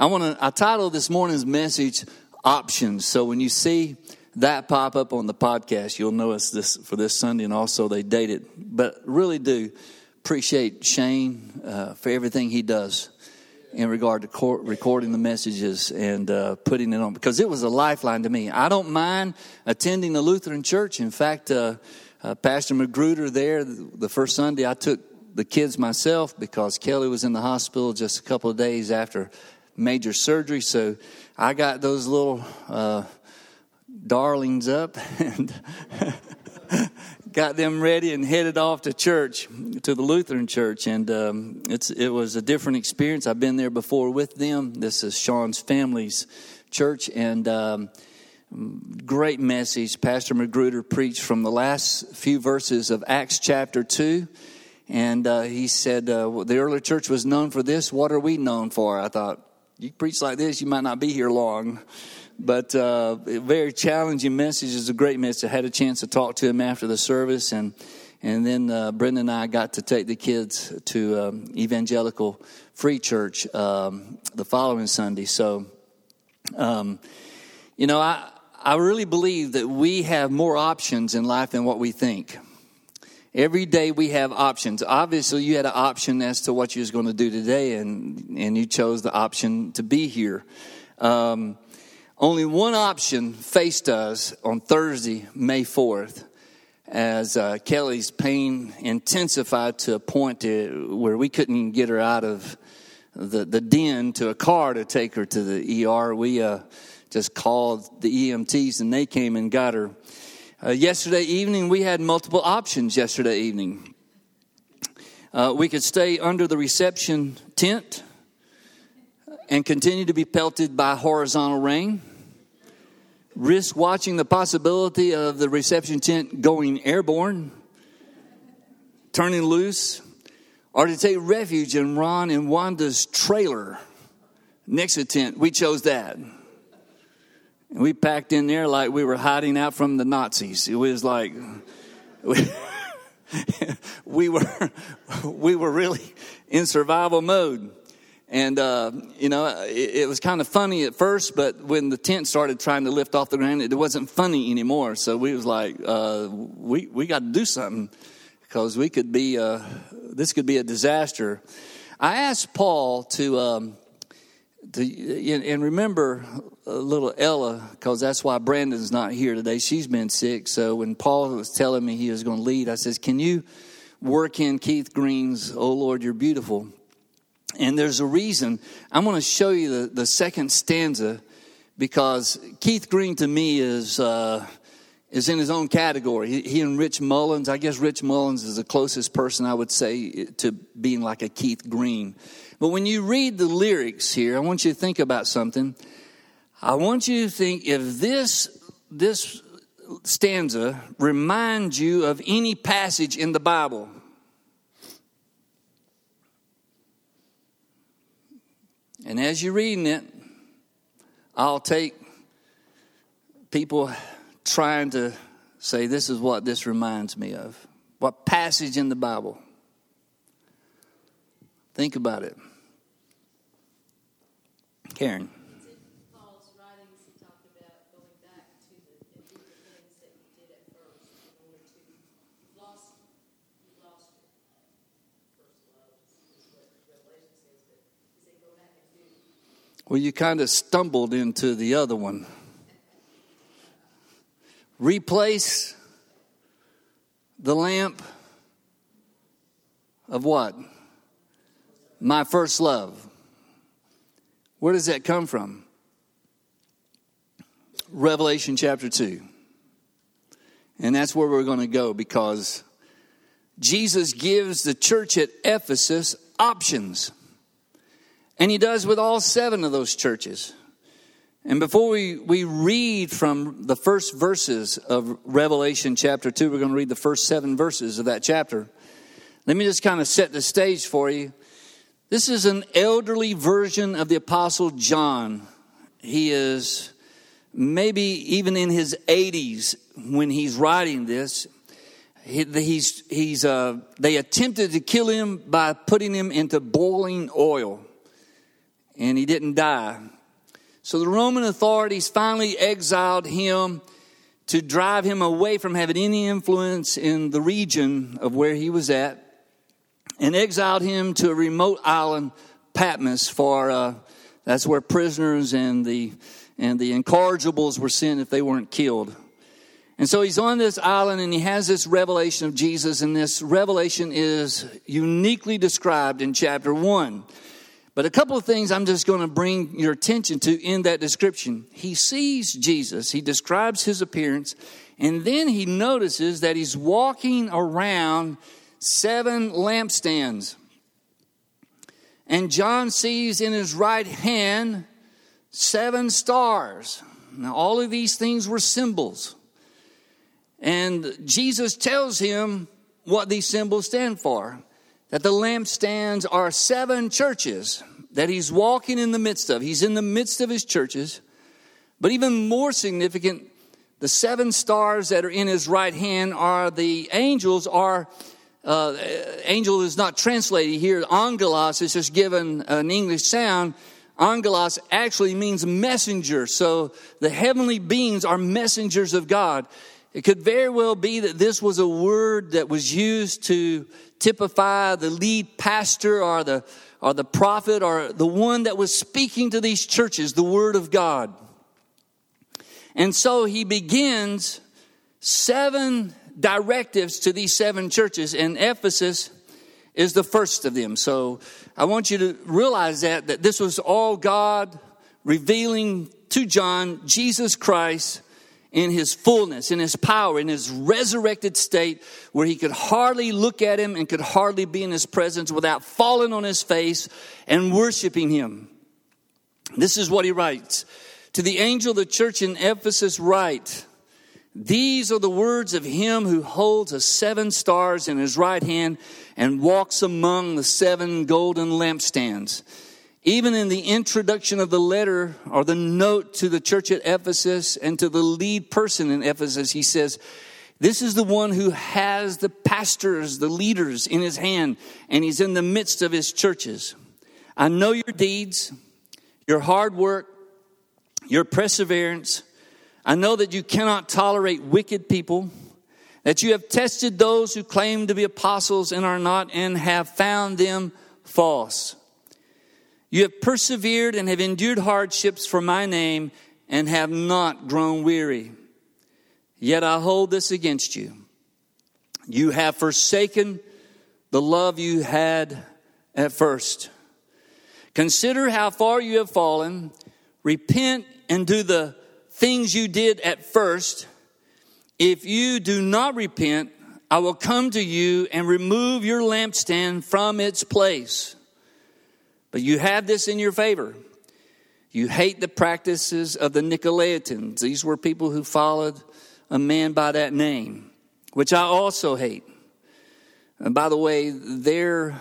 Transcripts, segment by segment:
I want to. I titled this morning's message "Options." So when you see that pop up on the podcast, you'll know it's this for this Sunday, and also they date it. But really do appreciate Shane uh, for everything he does in regard to court, recording the messages and uh, putting it on because it was a lifeline to me. I don't mind attending the Lutheran church. In fact, uh, uh, Pastor Magruder there, the first Sunday, I took the kids myself because Kelly was in the hospital just a couple of days after major surgery. So I got those little uh, darlings up and got them ready and headed off to church, to the Lutheran church. And um, it's, it was a different experience. I've been there before with them. This is Sean's family's church. And um, great message. Pastor Magruder preached from the last few verses of Acts chapter 2. And uh, he said, uh, The early church was known for this. What are we known for? I thought, You preach like this, you might not be here long. But uh, very challenging message. It's a great message. I had a chance to talk to him after the service, and and then uh, Brenda and I got to take the kids to um, Evangelical Free Church um, the following Sunday. So, um, you know, I I really believe that we have more options in life than what we think. Every day we have options. Obviously, you had an option as to what you was going to do today, and and you chose the option to be here. Um, only one option faced us on Thursday, May 4th, as uh, Kelly's pain intensified to a point to, where we couldn't get her out of the, the den to a car to take her to the ER. We uh, just called the EMTs and they came and got her. Uh, yesterday evening, we had multiple options yesterday evening. Uh, we could stay under the reception tent and continue to be pelted by horizontal rain risk watching the possibility of the reception tent going airborne, turning loose, or to take refuge in Ron and Wanda's trailer next to the tent. We chose that. We packed in there like we were hiding out from the Nazis. It was like we, we were we were really in survival mode. And, uh, you know, it, it was kind of funny at first, but when the tent started trying to lift off the ground, it wasn't funny anymore. So we was like, uh, we, we got to do something because we could be, uh, this could be a disaster. I asked Paul to, um, to and remember little Ella, because that's why Brandon's not here today. She's been sick. So when Paul was telling me he was going to lead, I says, can you work in Keith Green's, Oh Lord, You're Beautiful? And there's a reason. I'm going to show you the, the second stanza because Keith Green to me is, uh, is in his own category. He, he, and Rich Mullins, I guess Rich Mullins is the closest person I would say to being like a Keith Green. But when you read the lyrics here, I want you to think about something. I want you to think if this, this stanza reminds you of any passage in the Bible. And as you're reading it, I'll take people trying to say, This is what this reminds me of. What passage in the Bible? Think about it. Karen. Well, you kind of stumbled into the other one. Replace the lamp of what? My first love. Where does that come from? Revelation chapter 2. And that's where we're going to go because Jesus gives the church at Ephesus options. And he does with all seven of those churches. And before we, we read from the first verses of Revelation chapter 2, we're going to read the first seven verses of that chapter. Let me just kind of set the stage for you. This is an elderly version of the Apostle John. He is maybe even in his 80s when he's writing this. he's, he's, uh, they attempted to kill him by putting him into boiling oil and he didn't die. So the Roman authorities finally exiled him to drive him away from having any influence in the region of where he was at and exiled him to a remote island, Patmos, for uh, that's where prisoners and the and the incorrigibles were sent if they weren't killed. And so he's on this island and he has this revelation of Jesus, and this revelation is uniquely described in chapter one. But a couple of things I'm just going to bring your attention to in that description. He sees Jesus, he describes his appearance, and then he notices that he's walking around seven lampstands. And John sees in his right hand seven stars. Now, all of these things were symbols. And Jesus tells him what these symbols stand for that the lampstands are seven churches that he's walking in the midst of. He's in the midst of his churches. But even more significant, the seven stars that are in his right hand are the angels are uh, angel is not translated here. Angelos is just given an English sound. Angelos actually means messenger. So the heavenly beings are messengers of God. It could very well be that this was a word that was used to typify the lead pastor or the, or the prophet or the one that was speaking to these churches, the word of God. And so he begins seven directives to these seven churches, and Ephesus is the first of them. So I want you to realize that, that this was all God revealing to John Jesus Christ in his fullness, in his power, in his resurrected state, where he could hardly look at him and could hardly be in his presence without falling on his face and worshiping him. This is what he writes To the angel of the church in Ephesus, write, these are the words of him who holds the seven stars in his right hand and walks among the seven golden lampstands. Even in the introduction of the letter or the note to the church at Ephesus and to the lead person in Ephesus, he says, This is the one who has the pastors, the leaders in his hand, and he's in the midst of his churches. I know your deeds, your hard work, your perseverance I know that you cannot tolerate wicked people, that you have tested those who claim to be apostles and are not, and have found them false. You have persevered and have endured hardships for my name and have not grown weary. Yet I hold this against you. You have forsaken the love you had at first. Consider how far you have fallen. Repent and do the things you did at first, if you do not repent, I will come to you and remove your lampstand from its place. But you have this in your favor. You hate the practices of the Nicolaitans. These were people who followed a man by that name, which I also hate. And by the way, their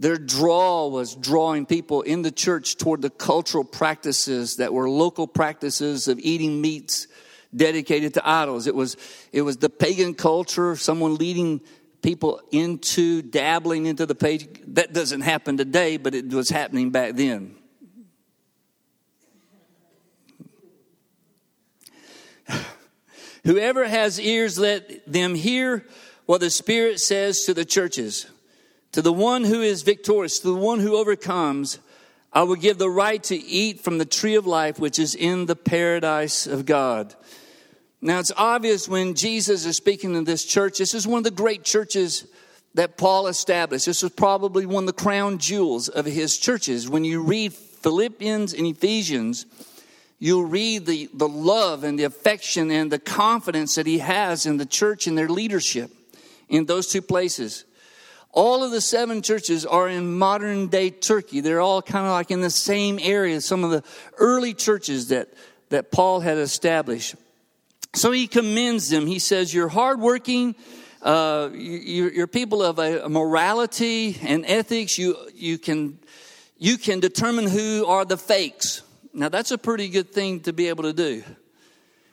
their draw was drawing people in the church toward the cultural practices that were local practices of eating meats dedicated to idols. It was, it was the pagan culture, someone leading people into dabbling into the page. That doesn't happen today, but it was happening back then. Whoever has ears, let them hear what the Spirit says to the churches. To the one who is victorious, to the one who overcomes, I will give the right to eat from the tree of life, which is in the paradise of God. Now, it's obvious when Jesus is speaking to this church, this is one of the great churches that Paul established. This was probably one of the crown jewels of his churches. When you read Philippians and Ephesians, you'll read the, the love and the affection and the confidence that he has in the church and their leadership in those two places. All of the seven churches are in modern day Turkey. They're all kind of like in the same area, some of the early churches that, that Paul had established. So he commends them. He says, You're hardworking, uh, you're, you're people of a morality and ethics. You, you, can, you can determine who are the fakes. Now, that's a pretty good thing to be able to do.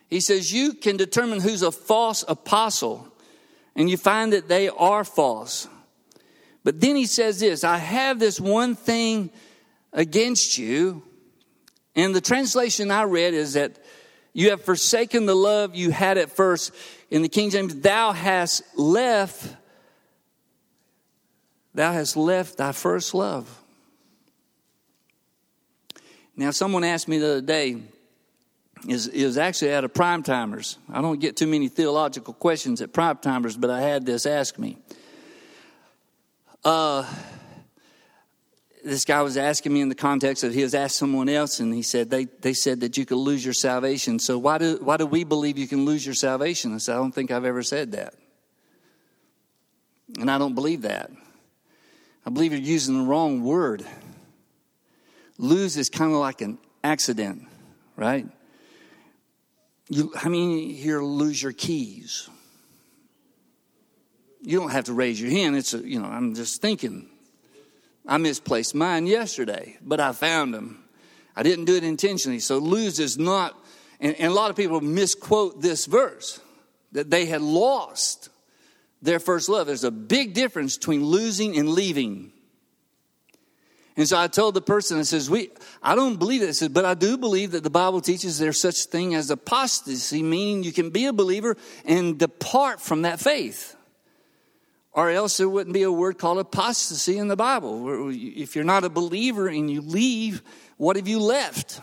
He says, You can determine who's a false apostle, and you find that they are false. But then he says this I have this one thing against you. And the translation I read is that you have forsaken the love you had at first. In the King James, thou hast left, thou hast left thy first love. Now, someone asked me the other day, is, is actually at a prime timers. I don't get too many theological questions at prime timers, but I had this ask me. Uh, this guy was asking me in the context of he was asked someone else, and he said they, they said that you could lose your salvation. So why do why do we believe you can lose your salvation? I said I don't think I've ever said that, and I don't believe that. I believe you're using the wrong word. Lose is kind of like an accident, right? You, I mean, here lose your keys. You don't have to raise your hand. It's a, you know, I'm just thinking I misplaced mine yesterday, but I found them. I didn't do it intentionally. So lose is not, and, and, a lot of people misquote this verse that they had lost their first love. There's a big difference between losing and leaving. And so I told the person, I says, we, I don't believe it. I said, but I do believe that the Bible teaches there's such thing as apostasy, meaning you can be a believer and depart from that faith or else there wouldn't be a word called apostasy in the Bible. If you're not a believer and you leave, what have you left?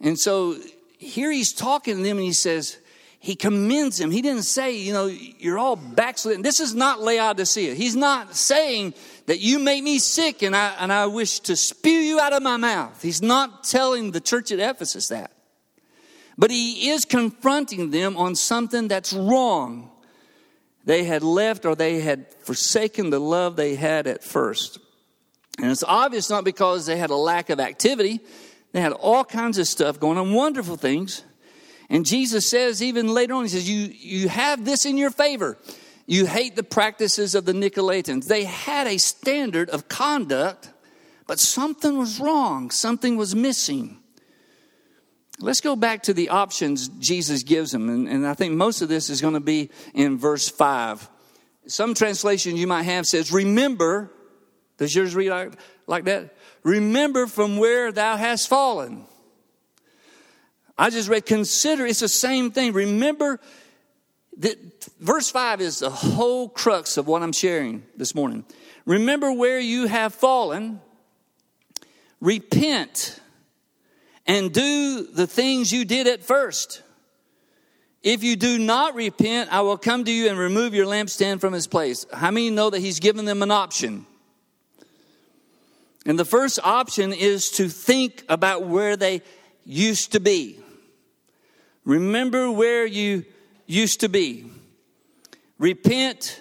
And so here he's talking to them and he says, he commends them. He didn't say, you know, you're all backslidden. This is not Laodicea. He's not saying that you make me sick and I, and I wish to spew you out of my mouth. He's not telling the church at Ephesus that. But he is confronting them on something that's wrong they had left or they had forsaken the love they had at first. And it's obvious not because they had a lack of activity, they had all kinds of stuff going on, wonderful things. And Jesus says, even later on, He says, You, you have this in your favor. You hate the practices of the Nicolaitans. They had a standard of conduct, but something was wrong, something was missing. Let's go back to the options Jesus gives them. And, and I think most of this is going to be in verse 5. Some translation you might have says, Remember. Does yours read like, like that? Remember from where thou hast fallen. I just read, Consider. It's the same thing. Remember that verse 5 is the whole crux of what I'm sharing this morning. Remember where you have fallen. Repent and do the things you did at first. If you do not repent, I will come to you and remove your lampstand from its place. How many know that he's given them an option? And the first option is to think about where they used to be. Remember where you used to be. Repent,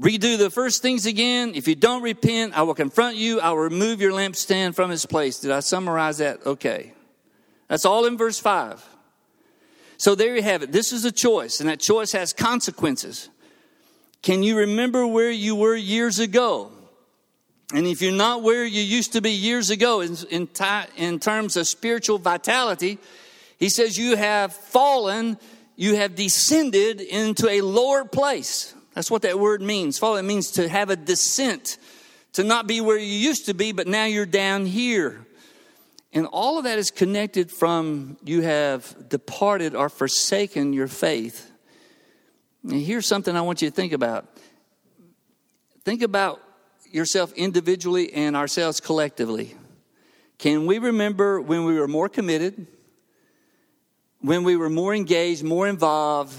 redo the first things again. If you don't repent, I will confront you. I will remove your lampstand from its place. Did I summarize that? Okay. That's all in verse 5. So there you have it. This is a choice, and that choice has consequences. Can you remember where you were years ago? And if you're not where you used to be years ago in, in, in terms of spiritual vitality, he says you have fallen, you have descended into a lower place. That's what that word means. Fallen means to have a descent, to not be where you used to be, but now you're down here. And all of that is connected from you have departed or forsaken your faith. And here's something I want you to think about. Think about yourself individually and ourselves collectively. Can we remember when we were more committed, when we were more engaged, more involved,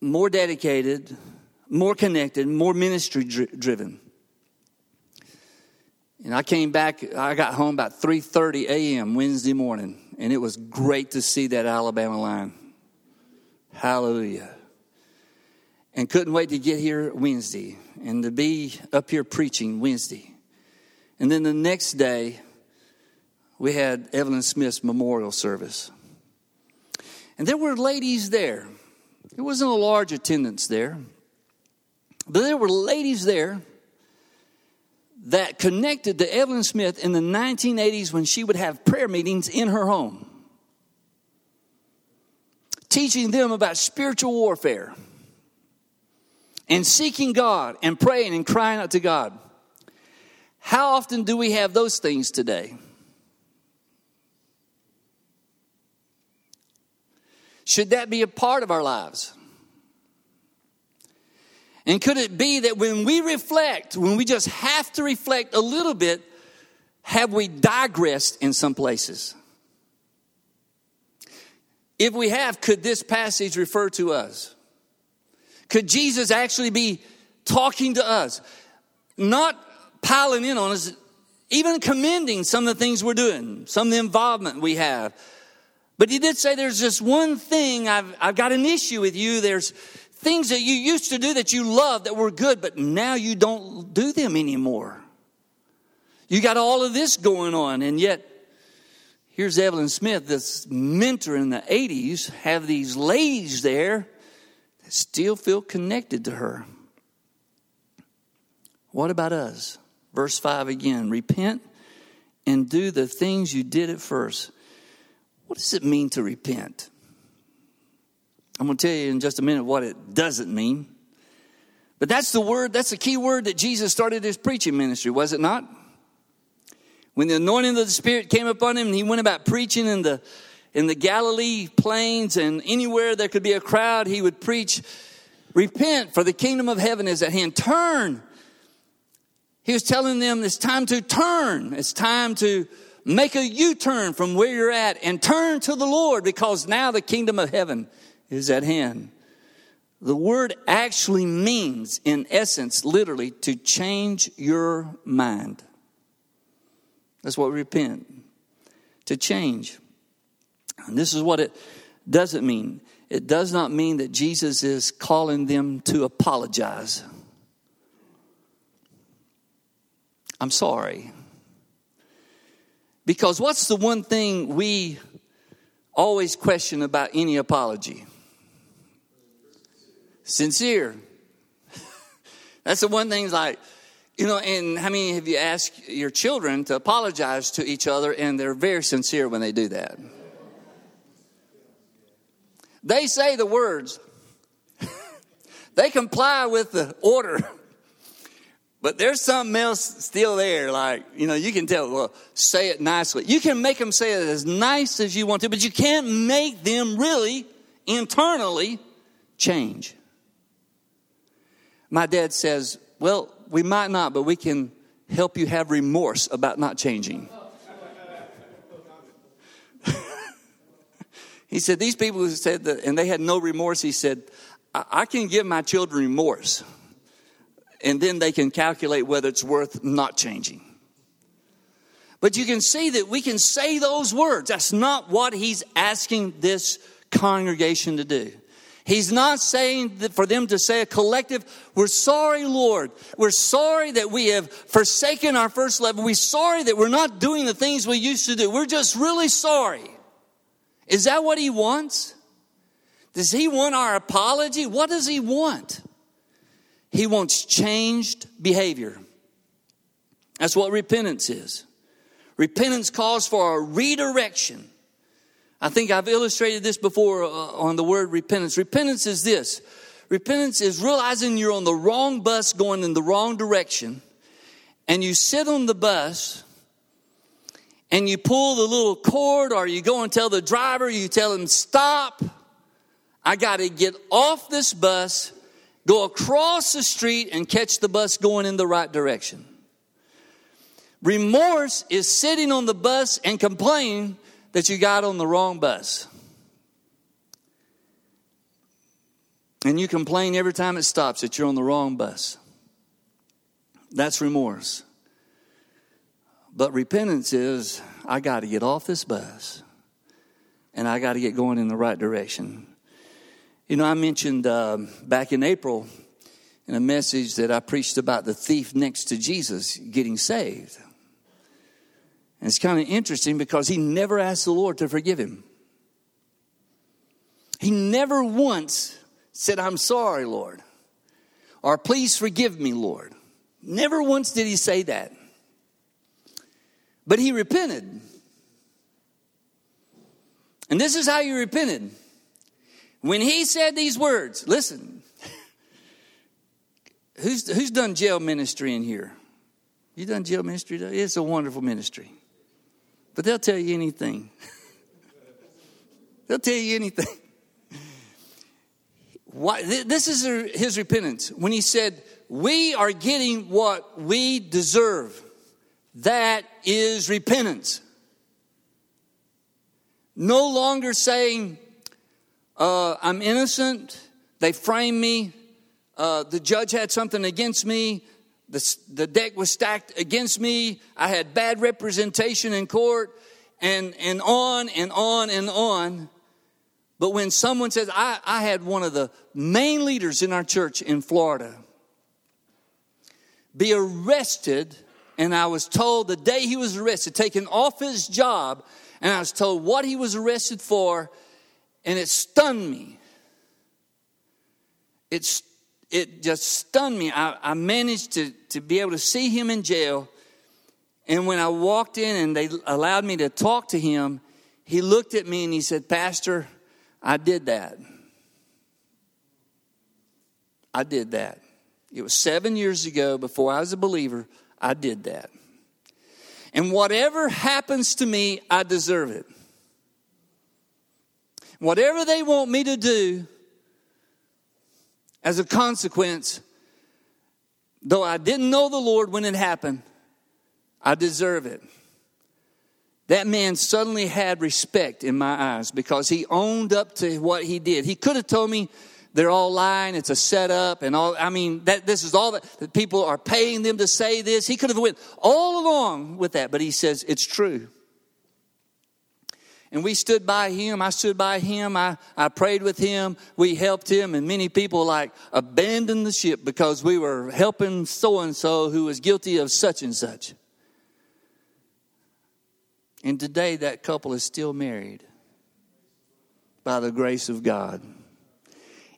more dedicated, more connected, more ministry driven? And I came back, I got home about 3:30 a.m. Wednesday morning, and it was great to see that Alabama line. Hallelujah. And couldn't wait to get here Wednesday and to be up here preaching Wednesday. And then the next day, we had Evelyn Smith's memorial service. And there were ladies there. It wasn't a large attendance there, but there were ladies there that connected to Evelyn Smith in the 1980s when she would have prayer meetings in her home, teaching them about spiritual warfare and seeking God and praying and crying out to God. How often do we have those things today? Should that be a part of our lives? And could it be that when we reflect, when we just have to reflect a little bit, have we digressed in some places? If we have, could this passage refer to us? Could Jesus actually be talking to us? Not piling in on us, even commending some of the things we're doing, some of the involvement we have. But he did say there's just one thing I've, I've got an issue with you. There's things that you used to do that you loved that were good, but now you don't do them anymore. You got all of this going on, and yet here's Evelyn Smith, this mentor in the 80s, have these ladies there that still feel connected to her. What about us? Verse 5 again repent and do the things you did at first. What does it mean to repent? I'm going to tell you in just a minute what it doesn't mean. But that's the word, that's the key word that Jesus started his preaching ministry, was it not? When the anointing of the Spirit came upon him he went about preaching in the in the Galilee plains and anywhere there could be a crowd, he would preach, Repent, for the kingdom of heaven is at hand. Turn. He was telling them it's time to turn. It's time to make a U turn from where you're at and turn to the Lord because now the kingdom of heaven is at hand. The word actually means, in essence, literally, to change your mind. That's what repent, to change. And this is what it doesn't mean. It does not mean that Jesus is calling them to apologize. I'm sorry. Because what's the one thing we always question about any apology? Sincere. That's the one thing like, you know, and how many have you asked your children to apologize to each other and they're very sincere when they do that? They say the words, they comply with the order. But there's something else still there. Like, you know, you can tell, well, say it nicely. You can make them say it as nice as you want to, but you can't make them really internally change. My dad says, well, we might not, but we can help you have remorse about not changing. he said, these people who said that, and they had no remorse, he said, I, I can give my children remorse and then they can calculate whether it's worth not changing. But you can see that we can say those words. That's not what he's asking this congregation to do. He's not saying for them to say a collective, we're sorry, Lord. We're sorry that we have forsaken our first love. We're sorry that we're not doing the things we used to do. We're just really sorry. Is that what he wants? Does he want our apology? What does he want? He wants changed behavior. That's what repentance is. Repentance calls for a redirection. I think I've illustrated this before uh, on the word repentance. Repentance is this repentance is realizing you're on the wrong bus going in the wrong direction, and you sit on the bus and you pull the little cord, or you go and tell the driver, you tell him, Stop, I got to get off this bus go across the street and catch the bus going in the right direction. Remorse is sitting on the bus and complaining that you got on the wrong bus. And you complain every time it stops that you're on the wrong bus. That's remorse. But repentance is I got to get off this bus and I got to get going in the right direction. You know, I mentioned uh, back in April in a message that I preached about the thief next to Jesus getting saved. And it's kind of interesting because he never asked the Lord to forgive him. He never once said, I'm sorry, Lord, or please forgive me, Lord. Never once did he say that. But he repented. And this is how he repented. When he said these words, listen, who's, who's done jail ministry in here? You done jail ministry? It's a wonderful ministry. But they'll tell you anything. they'll tell you anything. Why, this is his repentance. When he said, We are getting what we deserve. That is repentance. No longer saying, uh, I'm innocent, they framed me, uh, the judge had something against me, the, the deck was stacked against me, I had bad representation in court, and, and on and on and on. But when someone says, I, I had one of the main leaders in our church in Florida be arrested, and I was told the day he was arrested, taken off his job, and I was told what he was arrested for, and it stunned me. It, it just stunned me. I, I managed to, to be able to see him in jail. And when I walked in and they allowed me to talk to him, he looked at me and he said, Pastor, I did that. I did that. It was seven years ago before I was a believer. I did that. And whatever happens to me, I deserve it. Whatever they want me to do, as a consequence, though I didn't know the Lord when it happened, I deserve it. That man suddenly had respect in my eyes because he owned up to what he did. He could have told me they're all lying, it's a setup, and all. I mean, that this is all that, that people are paying them to say this. He could have went all along with that, but he says it's true. And we stood by him. I stood by him. I, I prayed with him. We helped him. And many people like abandoned the ship because we were helping so and so who was guilty of such and such. And today that couple is still married by the grace of God.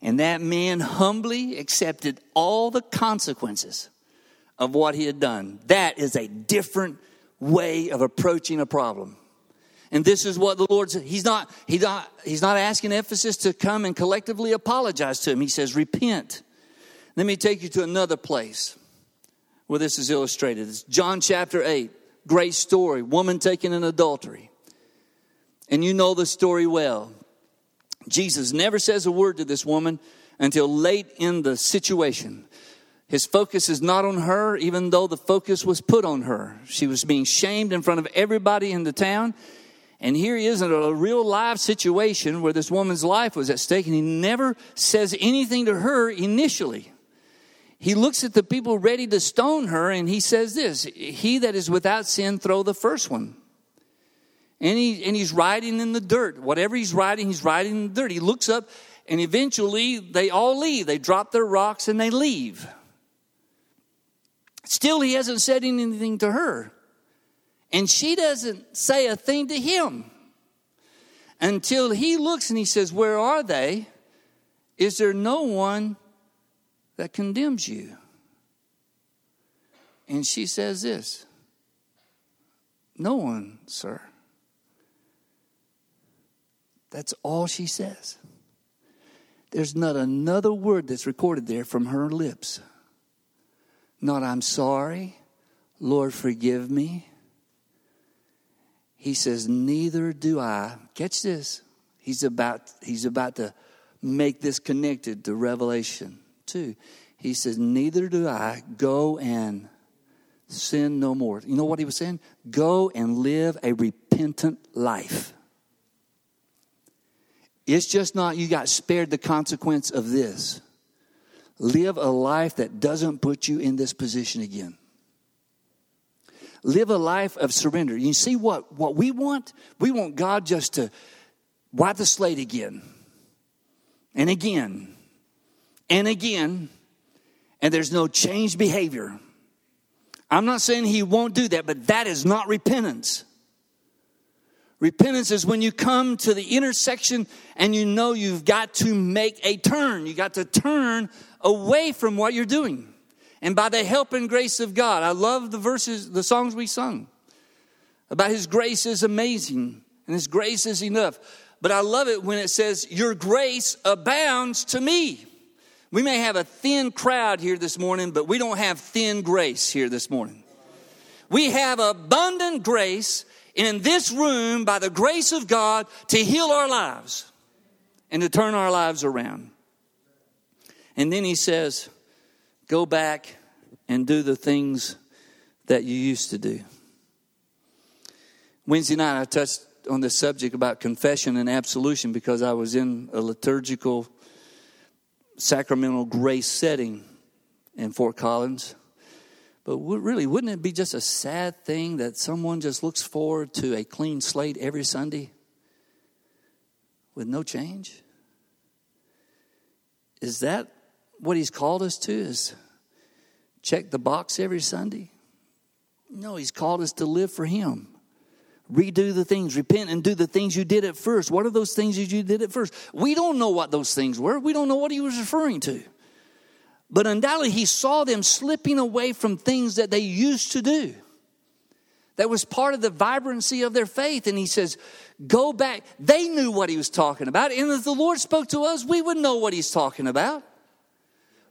And that man humbly accepted all the consequences of what he had done. That is a different way of approaching a problem. And this is what the Lord said. He's not, he's not, he's not asking Ephesus to come and collectively apologize to him. He says, repent. Let me take you to another place where this is illustrated. It's John chapter 8. Great story. Woman taken in adultery. And you know the story well. Jesus never says a word to this woman until late in the situation. His focus is not on her, even though the focus was put on her. She was being shamed in front of everybody in the town. And here he is in a real live situation where this woman's life was at stake, and he never says anything to her initially. He looks at the people ready to stone her, and he says this He that is without sin, throw the first one. And, he, and he's riding in the dirt. Whatever he's riding, he's riding in the dirt. He looks up, and eventually they all leave. They drop their rocks and they leave. Still, he hasn't said anything to her. And she doesn't say a thing to him until he looks and he says, Where are they? Is there no one that condemns you? And she says this No one, sir. That's all she says. There's not another word that's recorded there from her lips. Not, I'm sorry. Lord, forgive me. He says, Neither do I. Catch this. He's about, he's about to make this connected to Revelation 2. He says, Neither do I go and sin no more. You know what he was saying? Go and live a repentant life. It's just not you got spared the consequence of this. Live a life that doesn't put you in this position again. Live a life of surrender. You see what, what we want? We want God just to wipe the slate again and again and again, and there's no changed behavior. I'm not saying He won't do that, but that is not repentance. Repentance is when you come to the intersection and you know you've got to make a turn. You got to turn away from what you're doing and by the help and grace of God. I love the verses, the songs we sung about His grace is amazing and His grace is enough. But I love it when it says, Your grace abounds to me. We may have a thin crowd here this morning, but we don't have thin grace here this morning. We have abundant grace in this room by the grace of God to heal our lives and to turn our lives around. And then he says, Go back and do the things that you used to do. Wednesday night, I touched on this subject about confession and absolution because I was in a liturgical sacramental grace setting in Fort Collins. But really, wouldn't it be just a sad thing that someone just looks forward to a clean slate every Sunday with no change? Is that what he's called us to? Is check the box every Sunday? No, he's called us to live for him. Redo the things, repent and do the things you did at first. What are those things that you did at first? We don't know what those things were. We don't know what he was referring to. But undoubtedly, he saw them slipping away from things that they used to do. That was part of the vibrancy of their faith. And he says, Go back. They knew what he was talking about. And if the Lord spoke to us, we would know what he's talking about.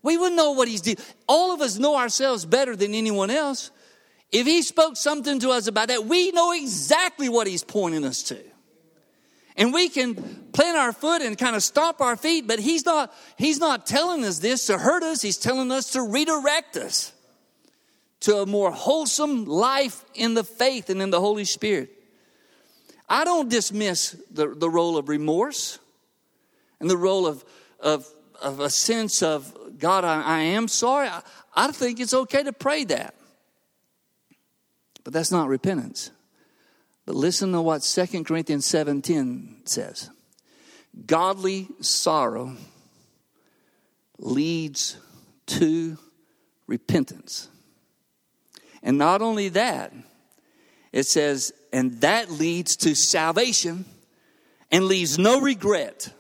We would know what he's doing. All of us know ourselves better than anyone else. If he spoke something to us about that, we know exactly what he's pointing us to. And we can plant our foot and kind of stomp our feet, but he's not, he's not telling us this to hurt us. He's telling us to redirect us to a more wholesome life in the faith and in the Holy Spirit. I don't dismiss the, the role of remorse and the role of, of, of a sense of, God, I, I am sorry. I, I think it's okay to pray that. But that's not repentance. But listen to what 2 Corinthians 7:10 says. Godly sorrow leads to repentance. And not only that, it says, and that leads to salvation and leaves no regret.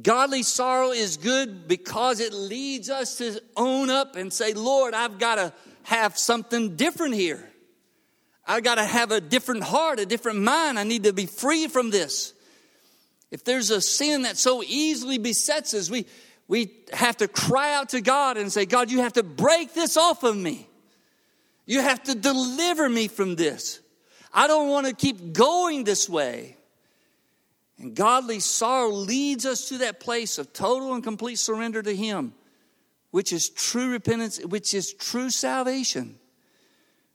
Godly sorrow is good because it leads us to own up and say, Lord, I've got to have something different here. I've got to have a different heart, a different mind. I need to be free from this. If there's a sin that so easily besets us, we, we have to cry out to God and say, God, you have to break this off of me. You have to deliver me from this. I don't want to keep going this way. And godly sorrow leads us to that place of total and complete surrender to Him which is true repentance, which is true salvation.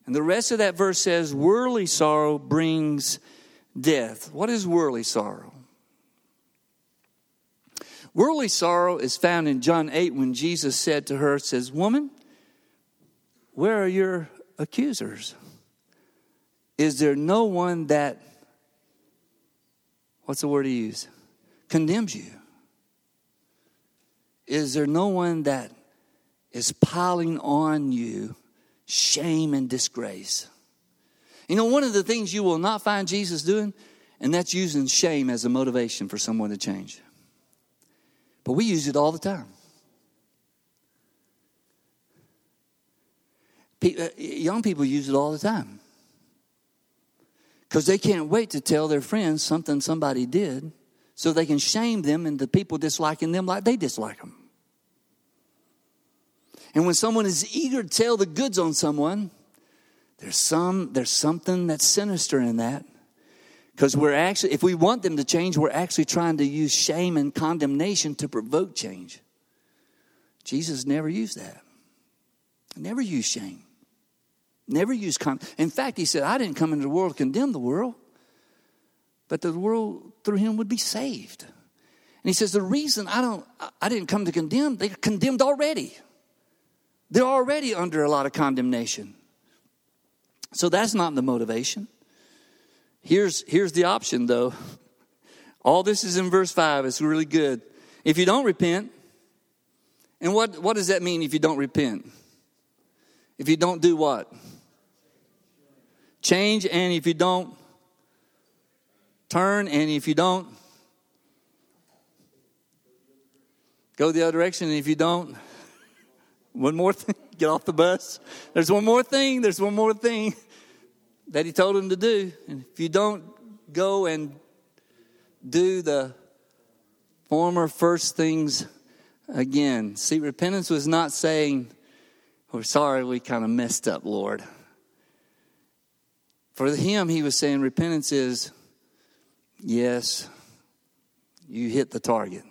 And the rest of that verse says, Worldly sorrow brings death. What is worldly sorrow? Worldly sorrow is found in John 8 when Jesus said to her, says, Woman, where are your accusers? Is there no one that, what's the word he used? Condemns you? Is there no one that is piling on you shame and disgrace. You know, one of the things you will not find Jesus doing, and that's using shame as a motivation for someone to change. But we use it all the time. Uh, young people use it all the time because they can't wait to tell their friends something somebody did so they can shame them and the people disliking them like they dislike them. And when someone is eager to tell the goods on someone, there's some there's something that's sinister in that. Because we're actually, if we want them to change, we're actually trying to use shame and condemnation to provoke change. Jesus never used that. Never used shame. Never used con. In fact, he said, I didn't come into the world to condemn the world, but the world through him would be saved. And he says, the reason I don't, I didn't come to condemn, they're condemned already. They're already under a lot of condemnation. So that's not the motivation. Here's, here's the option, though. All this is in verse 5. It's really good. If you don't repent, and what, what does that mean if you don't repent? If you don't do what? Change, and if you don't turn, and if you don't go the other direction, and if you don't one more thing, get off the bus. There's one more thing, there's one more thing that he told him to do. And if you don't go and do the former first things again. See, repentance was not saying, We're sorry we kind of messed up, Lord. For him, he was saying repentance is yes, you hit the target.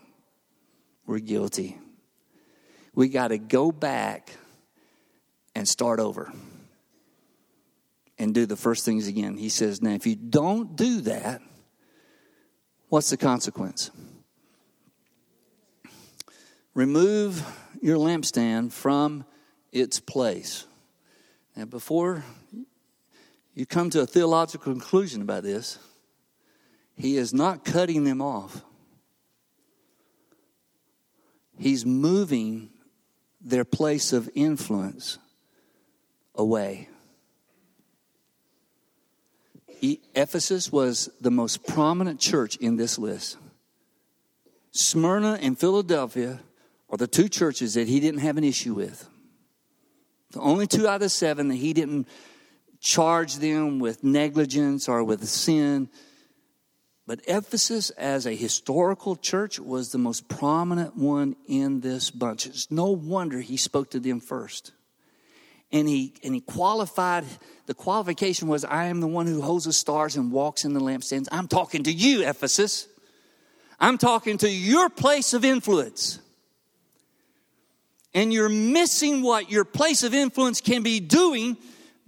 We're guilty. We got to go back and start over and do the first things again. He says, Now, if you don't do that, what's the consequence? Remove your lampstand from its place. Now, before you come to a theological conclusion about this, he is not cutting them off. He's moving their place of influence away. Ephesus was the most prominent church in this list. Smyrna and Philadelphia are the two churches that he didn't have an issue with. The only two out of seven that he didn't charge them with negligence or with sin. But Ephesus, as a historical church, was the most prominent one in this bunch. It's no wonder he spoke to them first and he and he qualified the qualification was i am the one who holds the stars and walks in the lampstands i'm talking to you ephesus i'm talking to your place of influence and you're missing what your place of influence can be doing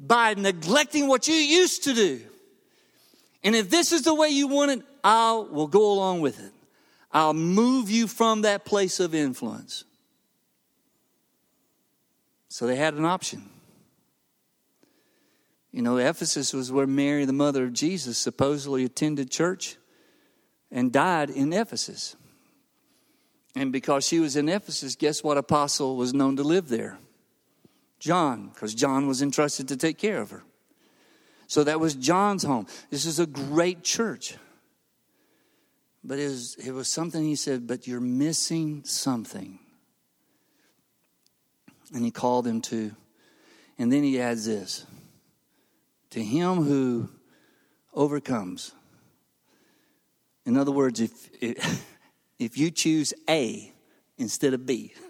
by neglecting what you used to do and if this is the way you want it i will go along with it i'll move you from that place of influence so they had an option. You know, Ephesus was where Mary, the mother of Jesus, supposedly attended church and died in Ephesus. And because she was in Ephesus, guess what apostle was known to live there? John, because John was entrusted to take care of her. So that was John's home. This is a great church. But it was, it was something he said, but you're missing something. And he called him to. And then he adds this to him who overcomes. In other words, if, if you choose A instead of B,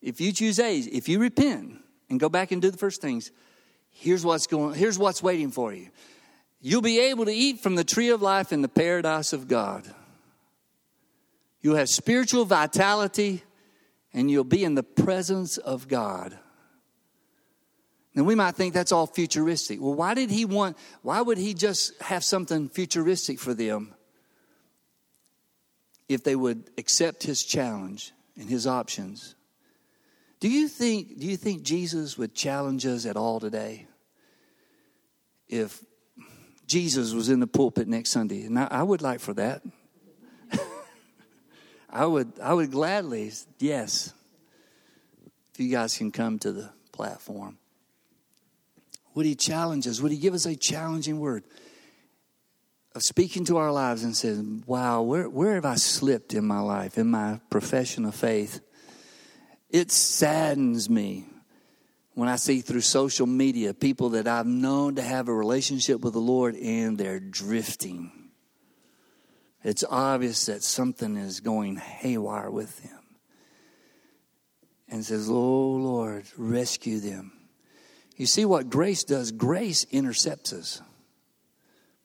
if you choose A, if you repent and go back and do the first things, here's what's going here's what's waiting for you. You'll be able to eat from the tree of life in the paradise of God. You'll have spiritual vitality and you'll be in the presence of God. And we might think that's all futuristic. Well, why did he want, why would he just have something futuristic for them if they would accept his challenge and his options? Do you think, do you think Jesus would challenge us at all today? If Jesus was in the pulpit next Sunday, and I, I would like for that. I would, I would gladly, yes, if you guys can come to the platform. Would He challenge us? Would He give us a challenging word of speaking to our lives and saying, Wow, where, where have I slipped in my life, in my profession of faith? It saddens me when I see through social media people that I've known to have a relationship with the Lord and they're drifting it's obvious that something is going haywire with them. And says, Oh Lord, rescue them. You see what grace does? Grace intercepts us,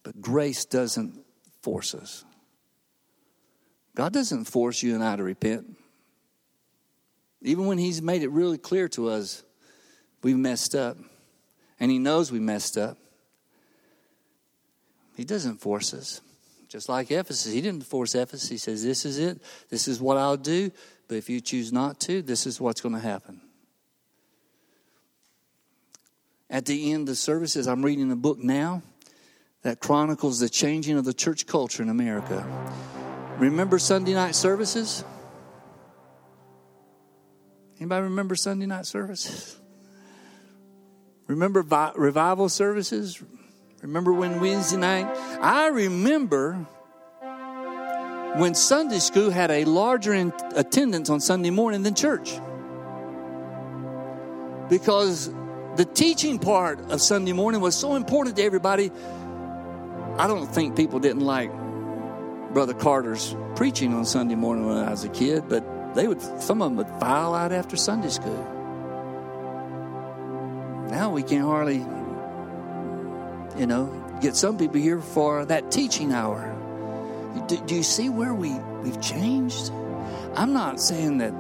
but grace doesn't force us. God doesn't force you and I to repent. Even when He's made it really clear to us we've messed up, and He knows we messed up, He doesn't force us. Just like Ephesus, he didn't force Ephesus. He says, This is it. This is what I'll do. But if you choose not to, this is what's going to happen. At the end of services, I'm reading a book now that chronicles the changing of the church culture in America. Remember Sunday night services? Anybody remember Sunday night services? Remember revival services? Remember when Wednesday night? I remember when Sunday school had a larger in- attendance on Sunday morning than church. Because the teaching part of Sunday morning was so important to everybody. I don't think people didn't like Brother Carter's preaching on Sunday morning when I was a kid, but they would some of them would file out after Sunday school. Now we can't hardly You know, get some people here for that teaching hour. Do, do you see where we, we've changed? I'm not saying that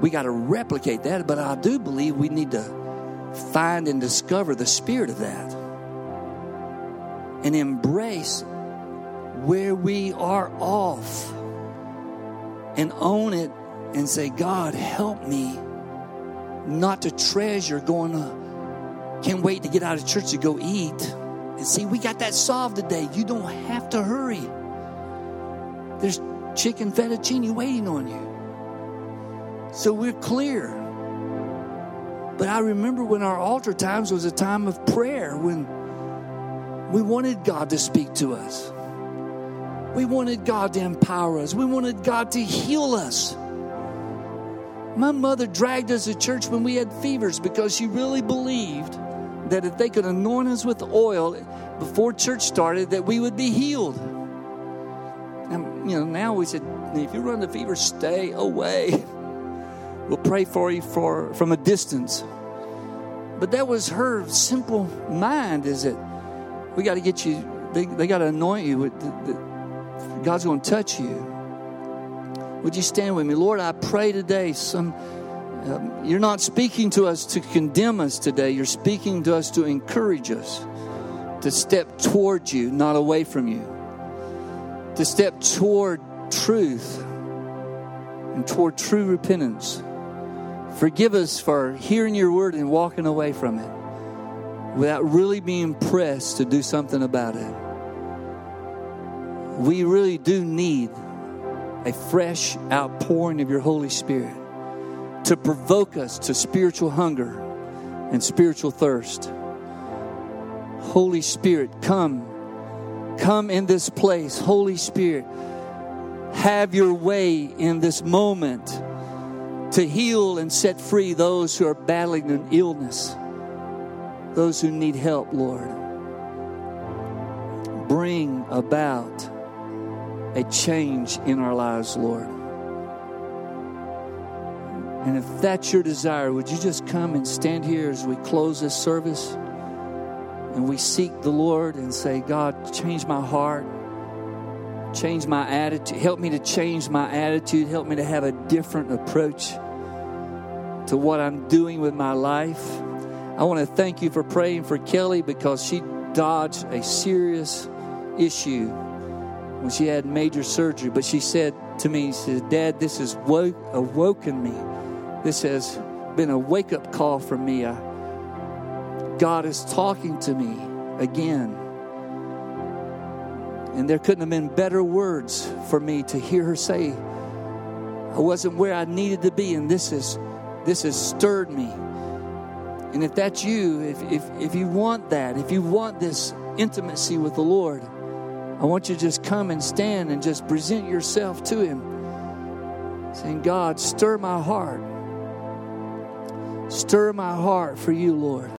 we got to replicate that, but I do believe we need to find and discover the spirit of that and embrace where we are off and own it and say, God, help me not to treasure going to, can't wait to get out of church to go eat. And see, we got that solved today. You don't have to hurry. There's chicken fettuccine waiting on you. So we're clear. But I remember when our altar times was a time of prayer when we wanted God to speak to us. We wanted God to empower us. We wanted God to heal us. My mother dragged us to church when we had fevers because she really believed that if they could anoint us with oil before church started, that we would be healed. And you know, now we said, if you run the fever, stay away. We'll pray for you for from a distance. But that was her simple mind. Is that we got to get you? They, they got to anoint you. With the, the, God's going to touch you. Would you stand with me, Lord? I pray today. Some um, you're not speaking to us to condemn us today. You're speaking to us to encourage us to step toward you, not away from you. To step toward truth and toward true repentance. Forgive us for hearing your word and walking away from it without really being pressed to do something about it. We really do need a fresh outpouring of your Holy Spirit to provoke us to spiritual hunger and spiritual thirst. Holy Spirit, come. Come in this place. Holy Spirit, have your way in this moment to heal and set free those who are battling an illness, those who need help, Lord. Bring about a change in our lives, Lord. And if that's your desire, would you just come and stand here as we close this service and we seek the Lord and say, God, change my heart, change my attitude, help me to change my attitude, help me to have a different approach to what I'm doing with my life. I want to thank you for praying for Kelly because she dodged a serious issue when she had major surgery. But she said to me, she said, Dad, this has woke, awoken me this has been a wake up call for me. I, God is talking to me again. And there couldn't have been better words for me to hear her say, I wasn't where I needed to be, and this is this has stirred me. And if that's you, if, if, if you want that, if you want this intimacy with the Lord, I want you to just come and stand and just present yourself to Him, saying, God, stir my heart. Stir my heart for you, Lord.